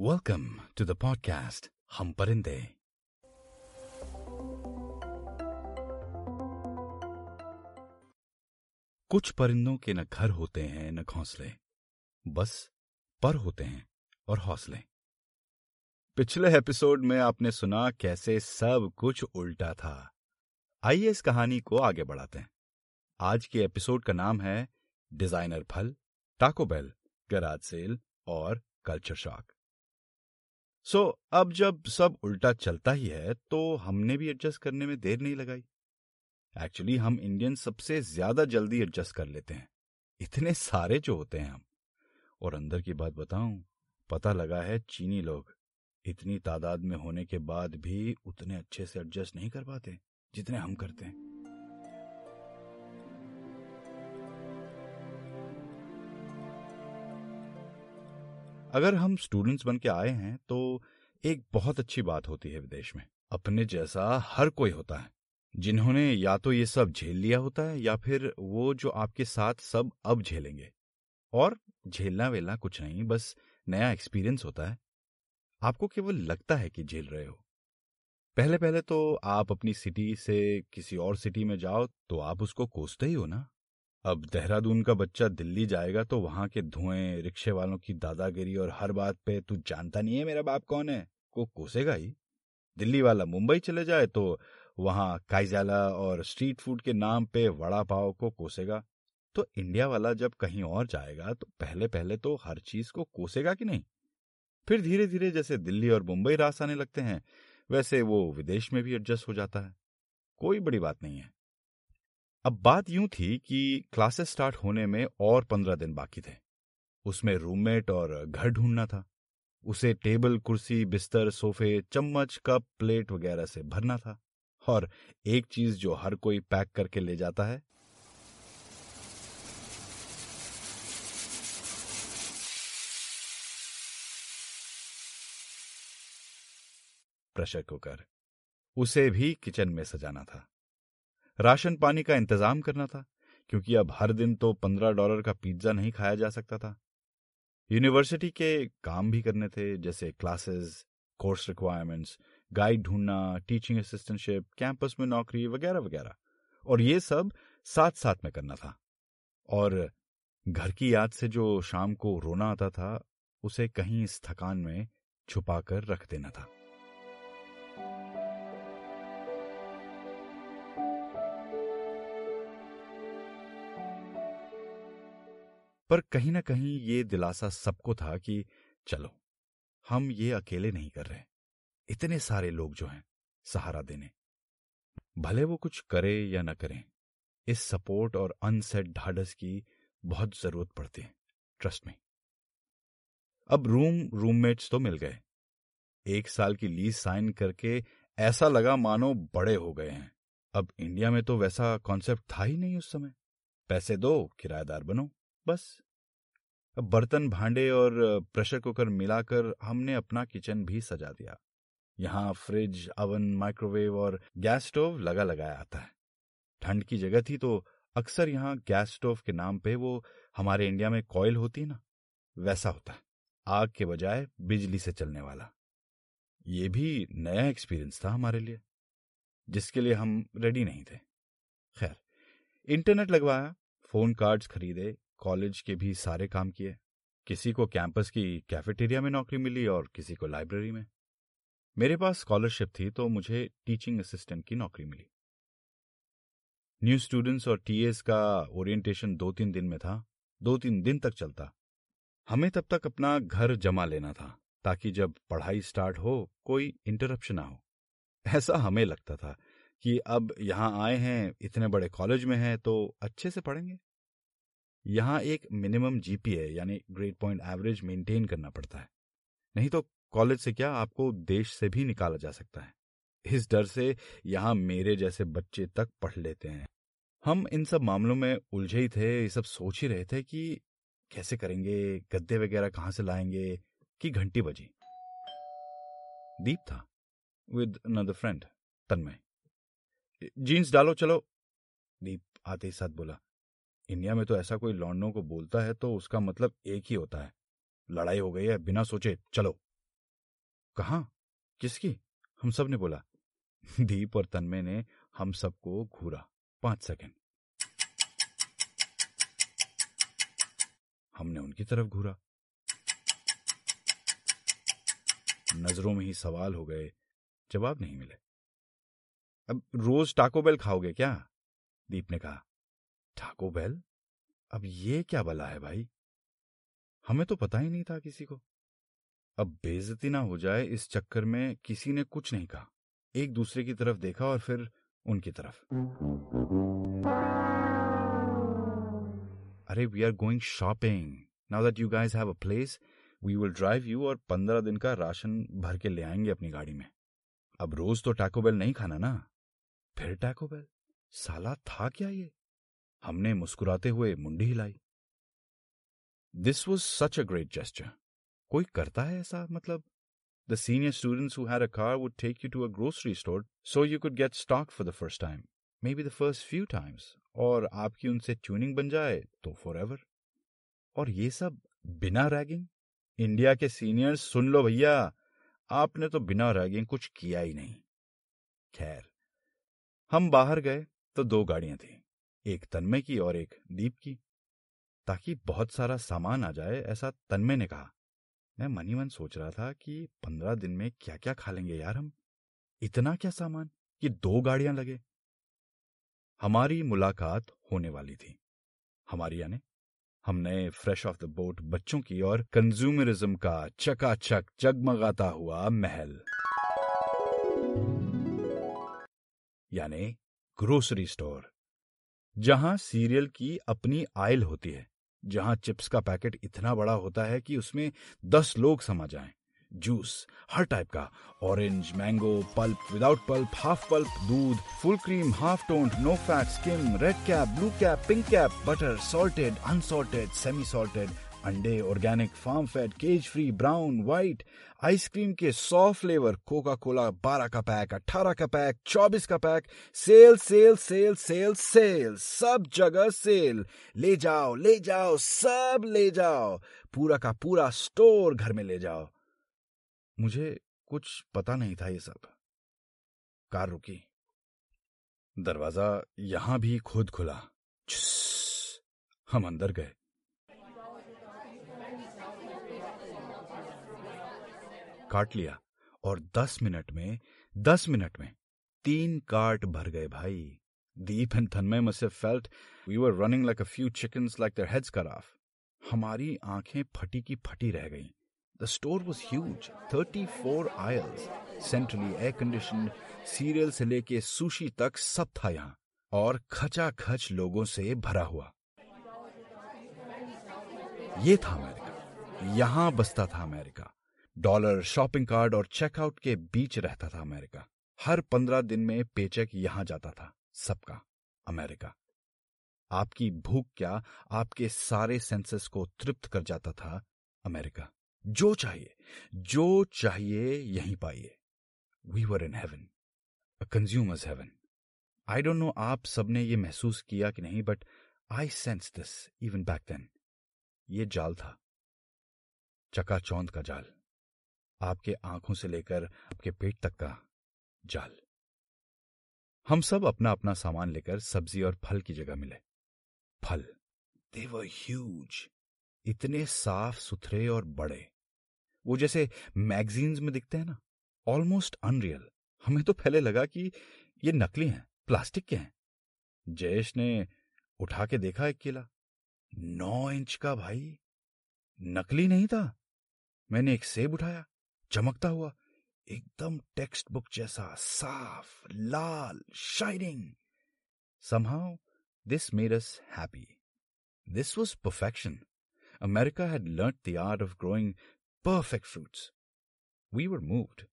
Welcome to the podcast हम परिंदे कुछ परिंदों के न घर होते हैं, न घोंसले। बस पर होते हैं और हौसले। पिछले एपिसोड में आपने सुना कैसे सब कुछ उल्टा था। आइए इस कहानी को आगे बढ़ाते हैं। आज के एपिसोड का नाम है डिज़ाइनर फल टाको बेल गराज सेल और कल्चर शॉक सो so, अब जब सब उल्टा चलता ही है तो हमने भी एडजस्ट करने में देर नहीं लगाई। एक्चुअली हम इंडियन सबसे ज़्यादा जल्दी एडजस्ट कर लेते हैं। इतने सारे जो होते हैं हम। और अंदर की बात बताऊँ पता लगा है चीनी लोग इतनी तादाद में होने के बाद भी उतने अच्छे से एडजस्ट नहीं कर पाते जितने हम करते हैं। अगर हम स्टूडेंट्स बन के आए हैं तो एक बहुत अच्छी बात होती है विदेश में। अपने जैसा हर कोई होता है। जिन्होंने या तो ये सब झेल लिया होता है, या फिर वो जो आपके साथ सब अब झेलेंगे। और झेलना वेलना कुछ नहीं, बस नया एक्सपीरियंस होता है। आपको केवल लगता है कि झेल रहे हो। पहले पहले तो आप अपनी सिटी से किसी और सिटी में जाओ तो आप उसको कोसते ही हो ना। अब देहरादून का बच्चा दिल्ली जाएगा तो वहाँ के धुएँ रिक्शे वालों की दादागिरी और हर बात पे तू जानता नहीं है मेरा बाप कौन है? को कोसेगा ही। दिल्ली वाला मुंबई चले जाए तो वहाँ काइजाला और स्ट्रीट फ़ूड के नाम पे वड़ा पाव को कोसेगा। तो इंडिया वाला जब कहीं और जाएगा तो पहले पहले तो हर चीज़ को कोसेगा कि नहीं? फिर धीरे धीरे जैसे दिल्ली और मुंबई रास आने लगते हैं, वैसे वो विदेश में भी एडजस्ट हो जाता है। कोई बड़ी बात नहीं है। अब बात यूँ थी कि क्लासेस स्टार्ट होने में और पंद्रह दिन बाकी थे। उसमें रूममेट और घर ढूंढना था। उसे टेबल, कुर्सी, बिस्तर, सोफे, चम्मच, कप, प्लेट वगैरह से भरना था। और एक चीज़ जो हर कोई पैक करके ले जाता है। Pressure cooker. उसे भी किचन में सजाना था। राशन पानी का इंतज़ाम करना था, क्योंकि अब हर दिन तो पंद्रह डॉलर का पिज्जा नहीं खाया जा सकता था। यूनिवर्सिटी के काम भी करने थे, जैसे क्लासेस, कोर्स रिक्वायरमेंट्स, गाइड ढूंढना, टीचिंग असिस्टेंटशिप, कैंपस में नौकरी, वगैरह वगैरह। और ये सब साथ साथ में करना था। और घर की याद से जो शाम को रोना आता था, उसे कहीं इस थकान में छुपाकर रख देना था। पर कहीं ना कहीं ये दिलासा सबको था कि चलो, हम ये अकेले नहीं कर रहे। इतने सारे लोग जो हैं, सहारा देने। भले वो कुछ करे या न करें, इस सपोर्ट और अनसेट ढाढ़स की बहुत ज़रूरत पड़ती है, ट्रस्ट में। अब रूम रूममेट्स तो मिल गए। एक साल की लीज साइन करके ऐसा लगा मानो बड़े हो गए हैं। अब इंडिया में तो वैसा कॉन्सेप्ट था ही नहीं उस समय। पैसे दो, किराएदार बनो। बस। बर्तन भांडे और प्रेशर कुकर मिलाकर हमने अपना किचन भी सजा दिया। यहाँ फ्रिज अवन माइक्रोवेव और गैस स्टोव लगा लगाया आता है। ठंड की जगह थी तो अक्सर यहाँ गैस स्टोव के नाम पे वो हमारे इंडिया में कॉयल होती है ना, वैसा होता है। आग के बजाय बिजली से चलने वाला। ये भी नया एक्सपीरियंस था हमारे लिए, जिसके लिए हम रेडी नहीं थे। खैर, इंटरनेट लगवाया, फ़ोन कार्ड्स खरीदे कॉलेज के भी सारे काम किए। किसी को कैंपस की कैफेटेरिया में नौकरी मिली और किसी को लाइब्रेरी में। मेरे पास स्कॉलरशिप थी तो मुझे टीचिंग असिस्टेंट की नौकरी मिली। न्यू स्टूडेंट्स और टीएस का ओरिएंटेशन दो तीन दिन में था। दो तीन दिन तक चलता। हमें तब तक अपना घर जमा लेना था, ताकि जब पढ़ाई स्टार्ट हो, कोई इंटरप्शन ना हो। ऐसा हमें लगता था कि अब यहाँ आए हैं, इतने बड़े कॉलेज में हैं तो अच्छे से पढ़ेंगे। यहाँ एक मिनिमम जीपीए यानी ग्रेड पॉइंट एवरेज मेंटेन करना पड़ता है। नहीं तो कॉलेज से क्या आपको देश से भी निकाला जा सकता है? इस डर से यहाँ मेरे जैसे बच्चे तक पढ़ लेते हैं। हम इन सब मामलों में उलझे ही थे, ये सब सोच ही रहे थे कि कैसे करेंगे, गद्दे वगैरह कहाँ से लाएँगे, कि घंटी बजी। दीप था with another friend Tanmay. Jeans डालो, चलो। दीप आते ही साथ बोला इंडिया में तो ऐसा कोई लौंडों को बोलता है तो उसका मतलब एक ही होता है। लड़ाई हो गई है, बिना सोचे, चलो। कहा? किसकी? हम सबने बोला। दीप और तन्मय ने हम सबको घूरा। पाँच सेकंड। हमने उनकी तरफ़ घूरा। नज़रों में ही सवाल हो गए, जवाब नहीं मिले। अब रोज टाको बेल खाओगे क्या? दीप ने कहा। टाको बेल अब ये क्या बला है भाई? हमें तो पता ही नहीं था किसी को। अब बेजती ना हो जाए इस चक्कर में किसी ने कुछ नहीं कहा। एक दूसरे की तरफ़ देखा और फिर उनकी तरफ़। अरे we are going shopping now that you guys have a place we will drive you और पंद्रह दिन का राशन भर के ले आएँगे अपनी गाड़ी में। अब रोज तो टैको बेल नहीं खाना ना। फिर टैको बेल साला था क्या ये? हमने मुस्कुराते हुए मुंडी हिलाई। This was such a great gesture कोई करता है ऐसा? मतलब the senior students who had a car would take you to a grocery store so you could get stock for the first time may be the first few times और आपकी उनसे tuning बन जाए तो फॉर एवर और ये सब बिना रैगिंग इंडिया के सीनियर्स सुन लो भैया, आपने तो बिना रैगिंग कुछ किया ही नहीं। खैर, हम बाहर गए तो दो गाड़ियाँ थी। एक तन्मय की और एक दीप की, ताकि बहुत सारा सामान आ जाए, ऐसा तन्मय ने कहा। मैं मनी मन सोच रहा था कि पंद्रह दिन में क्या क्या खा लेंगे यार हम। इतना क्या सामान कि दो गाड़ियाँ लगे। हमारी मुलाकात होने वाली थी। हमारी यानी हम नए फ्रेश ऑफ़ द बोट बच्चों की और कंज्यूमरिज्म का चकाचक जगमगाता हुआ महल। यानी ग्रोसरी स्टोर जहाँ सीरियल की अपनी आयल होती है, जहाँ चिप्स का पैकेट इतना बड़ा होता है कि उसमें दस लोग समा जाएँ। जूस, हर टाइप का, orange, mango, pulp, without pulp, half pulp, दूध, full cream, half toned, no fat, skim, red cap, blue cap, pink cap, butter, salted, unsalted, semi salted अंडे organic farm fed cage free brown white ice cream के सौ flavour Coca Cola बारह का pack अठारह का pack चौबीस का pack sale sale sale sale sale सब जगह सेल ले जाओ ले जाओ, सब ले जाओ। पूरा का पूरा स्टोर घर में ले जाओ। मुझे कुछ पता नहीं था ये सब। कार रुकी। दरवाज़ा यहाँ भी खुद खुला। हम अंदर गए। काट लिया और दस मिनट में दस मिनट में तीन कार्ट भर गए भाई। Deep and Tanmay must felt we were running like a few chickens like their heads cut off हमारी आँखें फटी की फटी रह गईं। The store was huge, 34 aisles, centrally air conditioned, cereal से लेके सुशी तक सब था यहाँ और खचा खच लोगों से भरा हुआ। ये था अमेरिका यहाँ बसता था अमेरिका। डॉलर शॉपिंग कार्ड और चेकआउट के बीच रहता था अमेरिका। हर पंद्रह दिन में पेचेक यहाँ जाता था, सबका, अमेरिका। आपकी भूख क्या आपके सारे सेंसेस को तृप्त कर जाता था, अमेरिका। जो चाहिए जो चाहिए यहीं पाइए। We were in heaven a consumers heaven I don't know आप सबने ये महसूस किया कि नहीं but I sense this even back then ये जाल था। चकाचौंध का जाल। आपके आँखों से लेकर आपके पेट तक का जाल। हम सब अपना अपना सामान लेकर सब्ज़ी और फल की जगह मिले। फल। दे वर ह्यूज इतने साफ़ सुथरे और बड़े। वो जैसे मैगजीन्स में दिखते हैं ना। ऑलमोस्ट अनरियल हमें तो पहले लगा कि ये नकली हैं, प्लास्टिक के हैं। जयेश ने उठा के देखा एक केला। नौ इंच का भाई। नकली नहीं था। मैंने एक सेब उठाया। चमकता हुआ, एकदम टेक्स्ट बुक जैसा, साफ़, लाल shining somehow this made us happy this was perfection America had learn the art of growing perfect fruits we were moved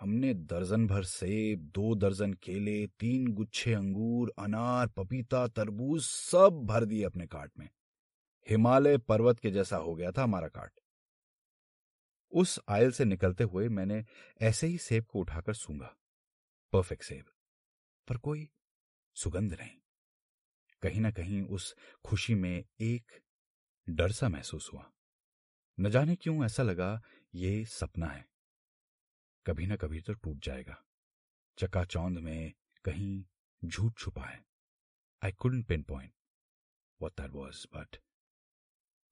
हमने दर्जन भर सेब, दो दर्जन केले, तीन गुच्छे अंगूर, अनार, पपीता, तरबूज, सब भर दिए अपने कार्ट में। हिमालय पर्वत के जैसा हो गया था हमारा कार्ट उस आयल से निकलते हुए मैंने ऐसे ही सेब को उठाकर सूंघा। परफेक्ट सेब पर कोई सुगंध नहीं। कहीं ना कहीं उस खुशी में एक डर सा महसूस हुआ। न जाने क्यों ऐसा लगा ये सपना है। कभी ना कभी तो टूट जाएगा। चकाचौंध में कहीं झूठ छुपा है। I couldn't pin point what that was, but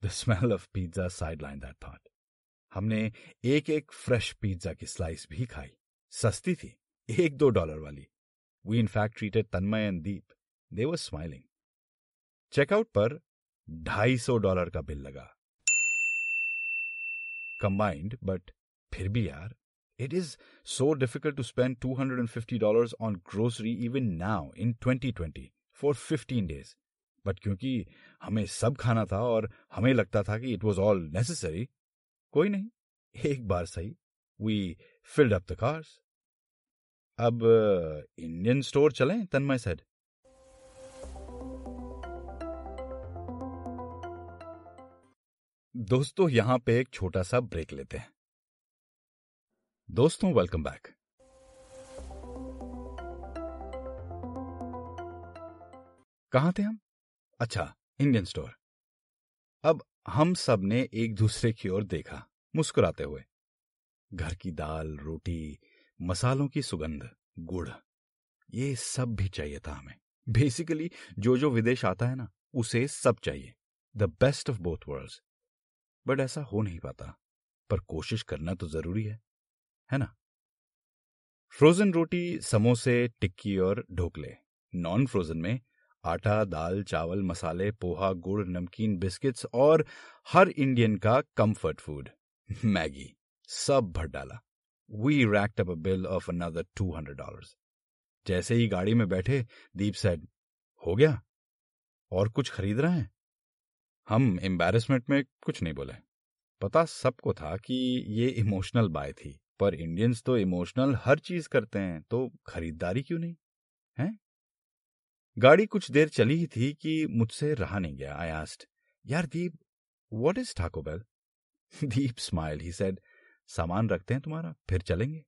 the smell of pizza sidelined that. हमने एक एक फ्रेश पिज्जा की स्लाइस भी खाई। सस्ती थी एक दो डॉलर वाली। We in fact treated Tanmay and Deep they were smiling checkout पर ढाई सौ डॉलर का बिल लगा। कंबाइंड बट फिर भी यार it is so difficult to spend two hundred and fifty dollar on grocery even now in twenty twenty four fifteen days but क्योंकि हमें सब खाना था और हमें लगता था कि इट वॉज़ ऑल नेसेसरी कोई नहीं, एक बार सही। We filled up the cars अब इंडियन स्टोर चलें, तन्मय सेड दोस्तों, यहाँ पे एक छोटा सा ब्रेक लेते हैं। दोस्तों वेलकम बैक कहाँ थे हम? अच्छा इंडियन स्टोर अब हम सबने एक दूसरे की ओर देखा, मुस्कुराते हुए। घर की दाल, रोटी, मसालों की सुगंध, गुड़, ये सब भी चाहिए था हमें। बेसिकली जो जो विदेश आता है ना, उसे सब चाहिए। The best of both world but ऐसा हो नहीं पाता। पर कोशिश करना तो ज़रूरी है। है ना? फ्रोजन रोटी, समोसे, टिक्की और ढोकले। नॉन फ्रोजन में आटा, दाल, चावल, मसाले, पोहा, गुड़, नमकीन बिस्किट्स और हर इंडियन का कंफर्ट फ़ूड मैगी, सब भर डाला we racked up a bill of another two hundred dollar जैसे ही गाड़ी में बैठे, दीप सेड हो गया? और कुछ खरीद रहे हैं? हम एम्बेरसमेंट में कुछ नहीं बोले। पता सबको था कि ये इमोशनल बाय थी, पर इंडियंस तो इमोशनल हर चीज़ करते हैं तो खरीदारी क्यों नहीं? हैं? गाड़ी कुछ देर चली ही थी कि मुझसे रहा नहीं गया। आई आस्ट यार Deep what is Taco Bell Deep smile he said सामान रखते हैं तुम्हारा, फिर चलेंगे.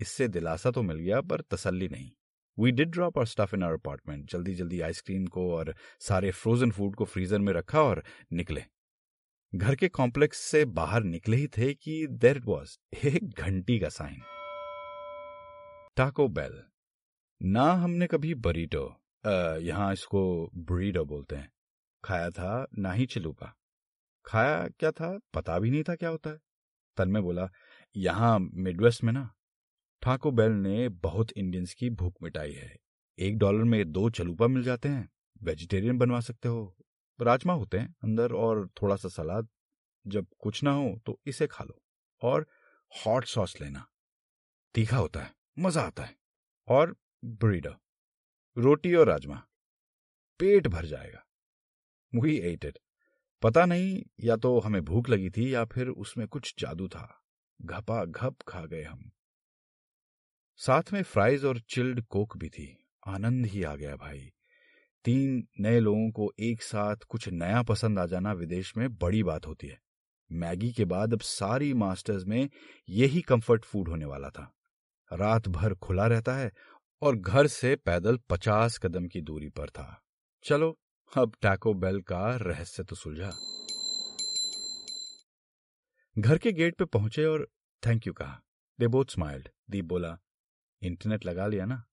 इससे दिलासा तो मिल गया, पर तसल्ली नहीं। We did drop our stuff in our apartment जल्दी जल्दी आइसक्रीम को और सारे फ्रोजन फ़ूड को फ्रीजर में रखा और निकले। घर के कॉम्प्लेक्स से बाहर निकले ही थे कि देर वॉज़ एक घंटी का साइन टाको बेल ना हमने कभी बरीटो यहाँ इसको ब्रीडो बोलते हैं। खाया था, ना ही चिलूपा खाया क्या था, पता भी नहीं था क्या होता है। तन में बोला, यहाँ मिडवेस्ट में ना ठाको बेल ने बहुत इंडियंस की भूख मिटाई है। एक डॉलर में दो चलूपा मिल जाते हैं। वेजिटेरियन बनवा सकते हो। राजमा होते हैं अंदर और थोड़ा सा सलाद। जब कुछ ना हो तो इसे खा लो। और हॉट सॉस लेना। तीखा होता है, मज़ा आता है। और ब्रीडर रोटी और राजमा। पेट भर जाएगा। वी एट इट पता नहीं, या तो हमें भूख लगी थी, या फिर उसमें कुछ जादू था। घपा घप खा गए हम। साथ में फ्राइज और चिल्ड कोक भी थी। आनंद ही आ गया भाई। तीन नए लोगों को एक साथ कुछ नया पसंद आ जाना विदेश में बड़ी बात होती है। मैगी के बाद अब सारी मास्टर्स में यही कंफर्ट फ़ूड होने वाला था। रात भर खुला रहता है और घर से पैदल पचास कदम की दूरी पर था। चलो, अब टैको बेल का रहस्य तो सुलझा। घर के गेट पे पहुँचे और थैंक यू कहा। दे बोथ स्माइल्ड दीप बोला इंटरनेट लगा लिया ना?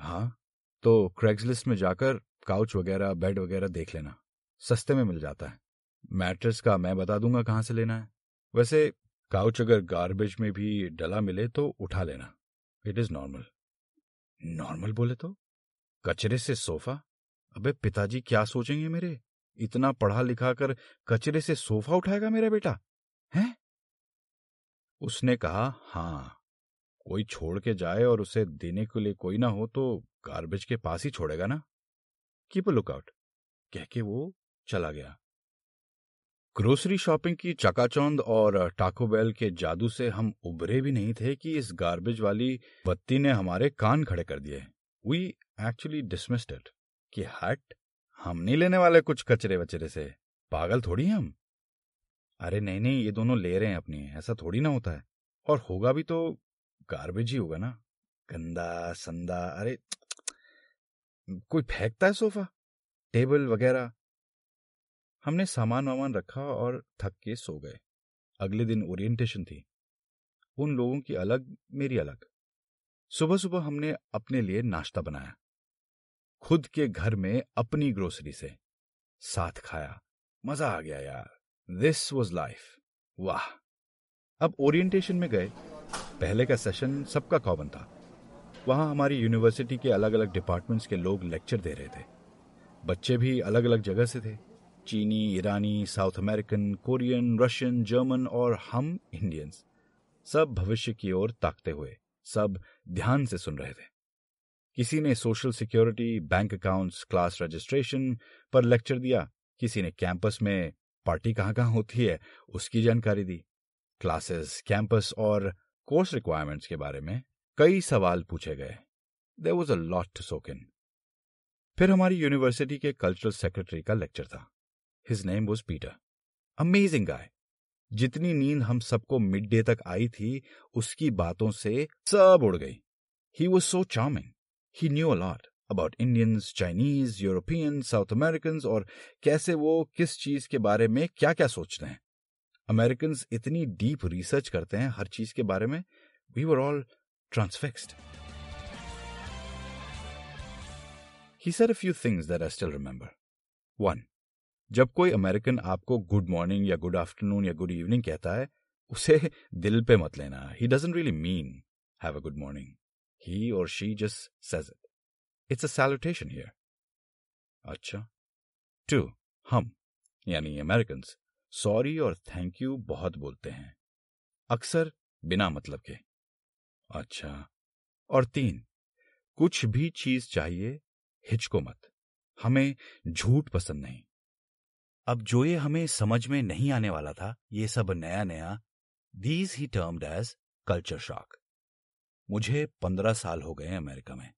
हाँ तो क्रेग्सलिस्ट में जाकर काउच वगैरह बेड वगैरह देख लेना। सस्ते में मिल जाता है। मैट्रेस का मैं बता दूँगा कहाँ से लेना है। वैसे काउच अगर गार्बेज में भी डला मिले तो उठा लेना। इट इज़ नॉर्मल नॉर्मल बोले तो? कचरे से सोफा? अबे पिताजी क्या सोचेंगे मेरे? इतना पढ़ा लिखा कर कचरे से सोफा उठाएगा मेरा बेटा, है? उसने कहा, हाँ, कोई छोड़ के जाए और उसे देने के लिए कोई ना हो तो गार्बेज के पास ही छोड़ेगा ना। कीप अ लुकआउट कह के वो चला गया। ग्रोसरी शॉपिंग की चकाचौंध और टाकोबेल के जादू से हम उबरे भी नहीं थे कि इस गार्बेज वाली बत्ती ने हमारे कान खड़े कर दिए। वी एक्चुअली डिसमिस्ड इट कि हट, हम नहीं लेने वाले कुछ कचरे वचरे से। पागल थोड़ी हम। अरे नहीं नहीं, ये दोनों ले रहे हैं अपनी, ऐसा थोड़ी ना होता है। और होगा भी तो गार्बेज ही होगा ना। गंदा, संदा, अरे, कोई फेंकता है सोफा? टेबल वगैरह हमने सामान वामान रखा और थक के सो गए। अगले दिन ओरिएंटेशन थी। उन लोगों की अलग, मेरी अलग। सुबह सुबह हमने अपने लिए नाश्ता बनाया। खुद के घर में अपनी ग्रोसरी से। साथ खाया। मज़ा आ गया यार। दिस वॉज़ लाइफ वाह। अब ओरिएंटेशन में गए। पहले का सेशन सबका कॉमन था। वहाँ हमारी यूनिवर्सिटी के अलग अलग डिपार्टमेंट्स के लोग लेक्चर दे रहे थे। बच्चे भी अलग अलग जगह से थे। चीनी ईरानी South American, Korean, Russian, German और हम इंडियंस सब भविष्य की ओर ताकते हुए, सब ध्यान से सुन रहे थे। किसी ने social security, bank accounts, class registration पर लेक्चर दिया, किसी ने कैंपस में, पार्टी कहाँ कहाँ होती है, उसकी जानकारी दी। क्लासेस, कैंपस और कोर्स रिक्वायरमेंट्स के बारे में कई सवाल पूछे गए। There was a lot to फिर हमारी यूनिवर्सिटी के कल्चरल सेक्रेटरी का लेक्चर था। His name was Peter amazing guy जितनी नींद हम सबको मिड डे तक आई थी उसकी बातों से सब उड़ गई। He was so charming he knew a lot about Indians Chinese European South American और कैसे वो किस चीज़ के बारे में क्या क्या सोचते हैं। अमेरिकन इतनी डीप रिसर्च करते हैं हर चीज़ के बारे में। We were all transfixed said a few things that I still remember. One, जब कोई अमेरिकन आपको गुड मॉर्निंग या गुड आफ्टरनून या गुड इवनिंग कहता है, उसे दिल पे मत लेना। He doesn't really mean have a good morning he और she just says it it's a salutation here अच्छा। टू हम, यानी अमेरिकन सॉरी और थैंक यू बहुत बोलते हैं। अक्सर बिना मतलब के। अच्छा। और तीन, कुछ भी चीज़ चाहिए, हिचको मत। हमें झूठ पसंद नहीं। अब जो ये हमें समझ में नहीं आने वाला था, ये सब नया नया these he termed as culture shock मुझे पंद्रह साल हो गए अमेरिका में।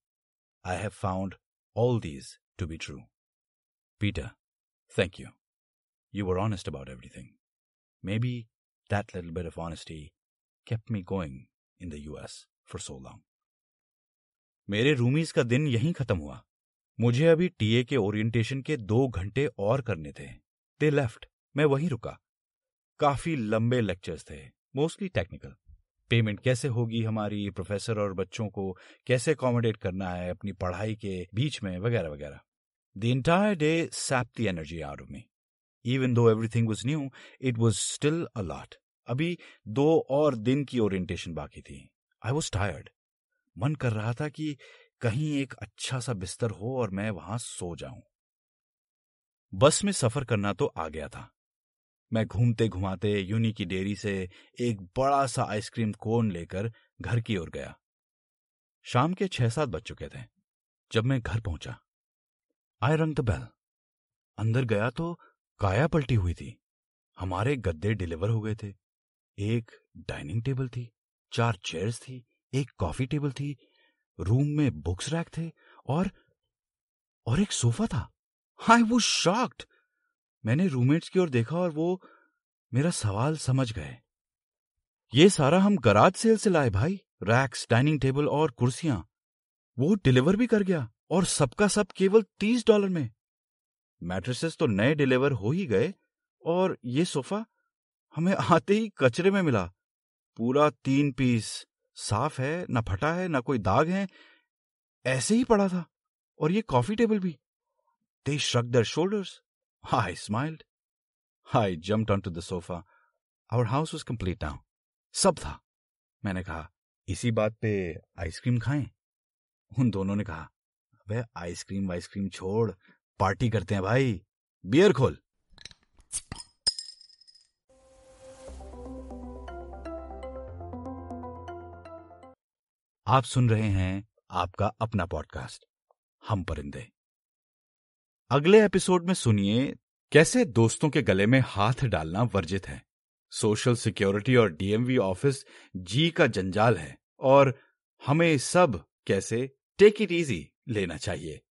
I have found all these to be true Peter thank you you were honest about everything may be that little bit of honesty kept me going in the US for so long मेरे roomies का दिन यहीं खत्म हुआ। मुझे अभी TA के orientation के दो घंटे और करने थे। They left. मैं वहीं रुका। काफ़ी लंबे लेक्चर्स थे, मोस्टली टेक्निकल। पेमेंट कैसे होगी हमारी, प्रोफेसर और बच्चों को कैसे अकोमोडेट करना है, अपनी पढ़ाई के बीच में, वगैरह वगैरह। The entire day sapped the energy out of me even though everything was new it was still a lot अभी दो और दिन की ओरिएंटेशन बाकी थी। आई वॉज़ टायर्ड मन कर रहा था कि कहीं एक अच्छा सा बिस्तर हो और मैं वहाँ सो जाऊँ। बस में सफ़र करना तो आ गया था। मैं घूमते घुमाते यूनी की डेयरी से एक बड़ा सा आइसक्रीम कोन लेकर घर की ओर गया। शाम के छह सात बज चुके थे, जब मैं घर पहुँचा। आई रंग द बेल। अंदर गया तो काया पलटी हुई थी। हमारे गद्दे डिलीवर हो गए थे। एक डाइनिंग टेबल थी, चार चेयर्स थी, एक कॉफ़ी टेबल थी, रूम में बुक्स रैक थे और और एक सोफा था। आई वो शॉक्ड मैंने रूममेट्स की ओर देखा और वो मेरा सवाल समझ गए। ये सारा हम गराज सेल से लाए भाई। रैक्स डाइनिंग टेबल और कुर्सियाँ। वो डिलीवर भी कर गया और सबका सब केवल तीस डॉलर में। मैट्रेसेस तो नए डिलीवर हो ही गए और ये सोफा हमें आते ही कचरे में मिला। पूरा तीन पीस साफ़ है, ना फटा है, ना कोई दाग है। ऐसे ही पड़ा था और ये कॉफ़ी टेबल भी। Shrugged their shoulders I smiled I jump on to the sofa our house was complete now सब था। मैंने कहा, इसी बात पे आइसक्रीम खाएँ? उन दोनों ने कहा, अबे आइसक्रीम वाइसक्रीम छोड़। पार्टी करते हैं भाई। बियर खोल। आप सुन रहे हैं आपका अपना पॉडकास्ट हम परिंदे। अगले एपिसोड में सुनिए, कैसे दोस्तों के गले में हाथ डालना वर्जित है। सोशल सिक्योरिटी और डीएमवी ऑफ़िस जी का जंजाल है, और हमें सब कैसे टेक इट इजी लेना चाहिए।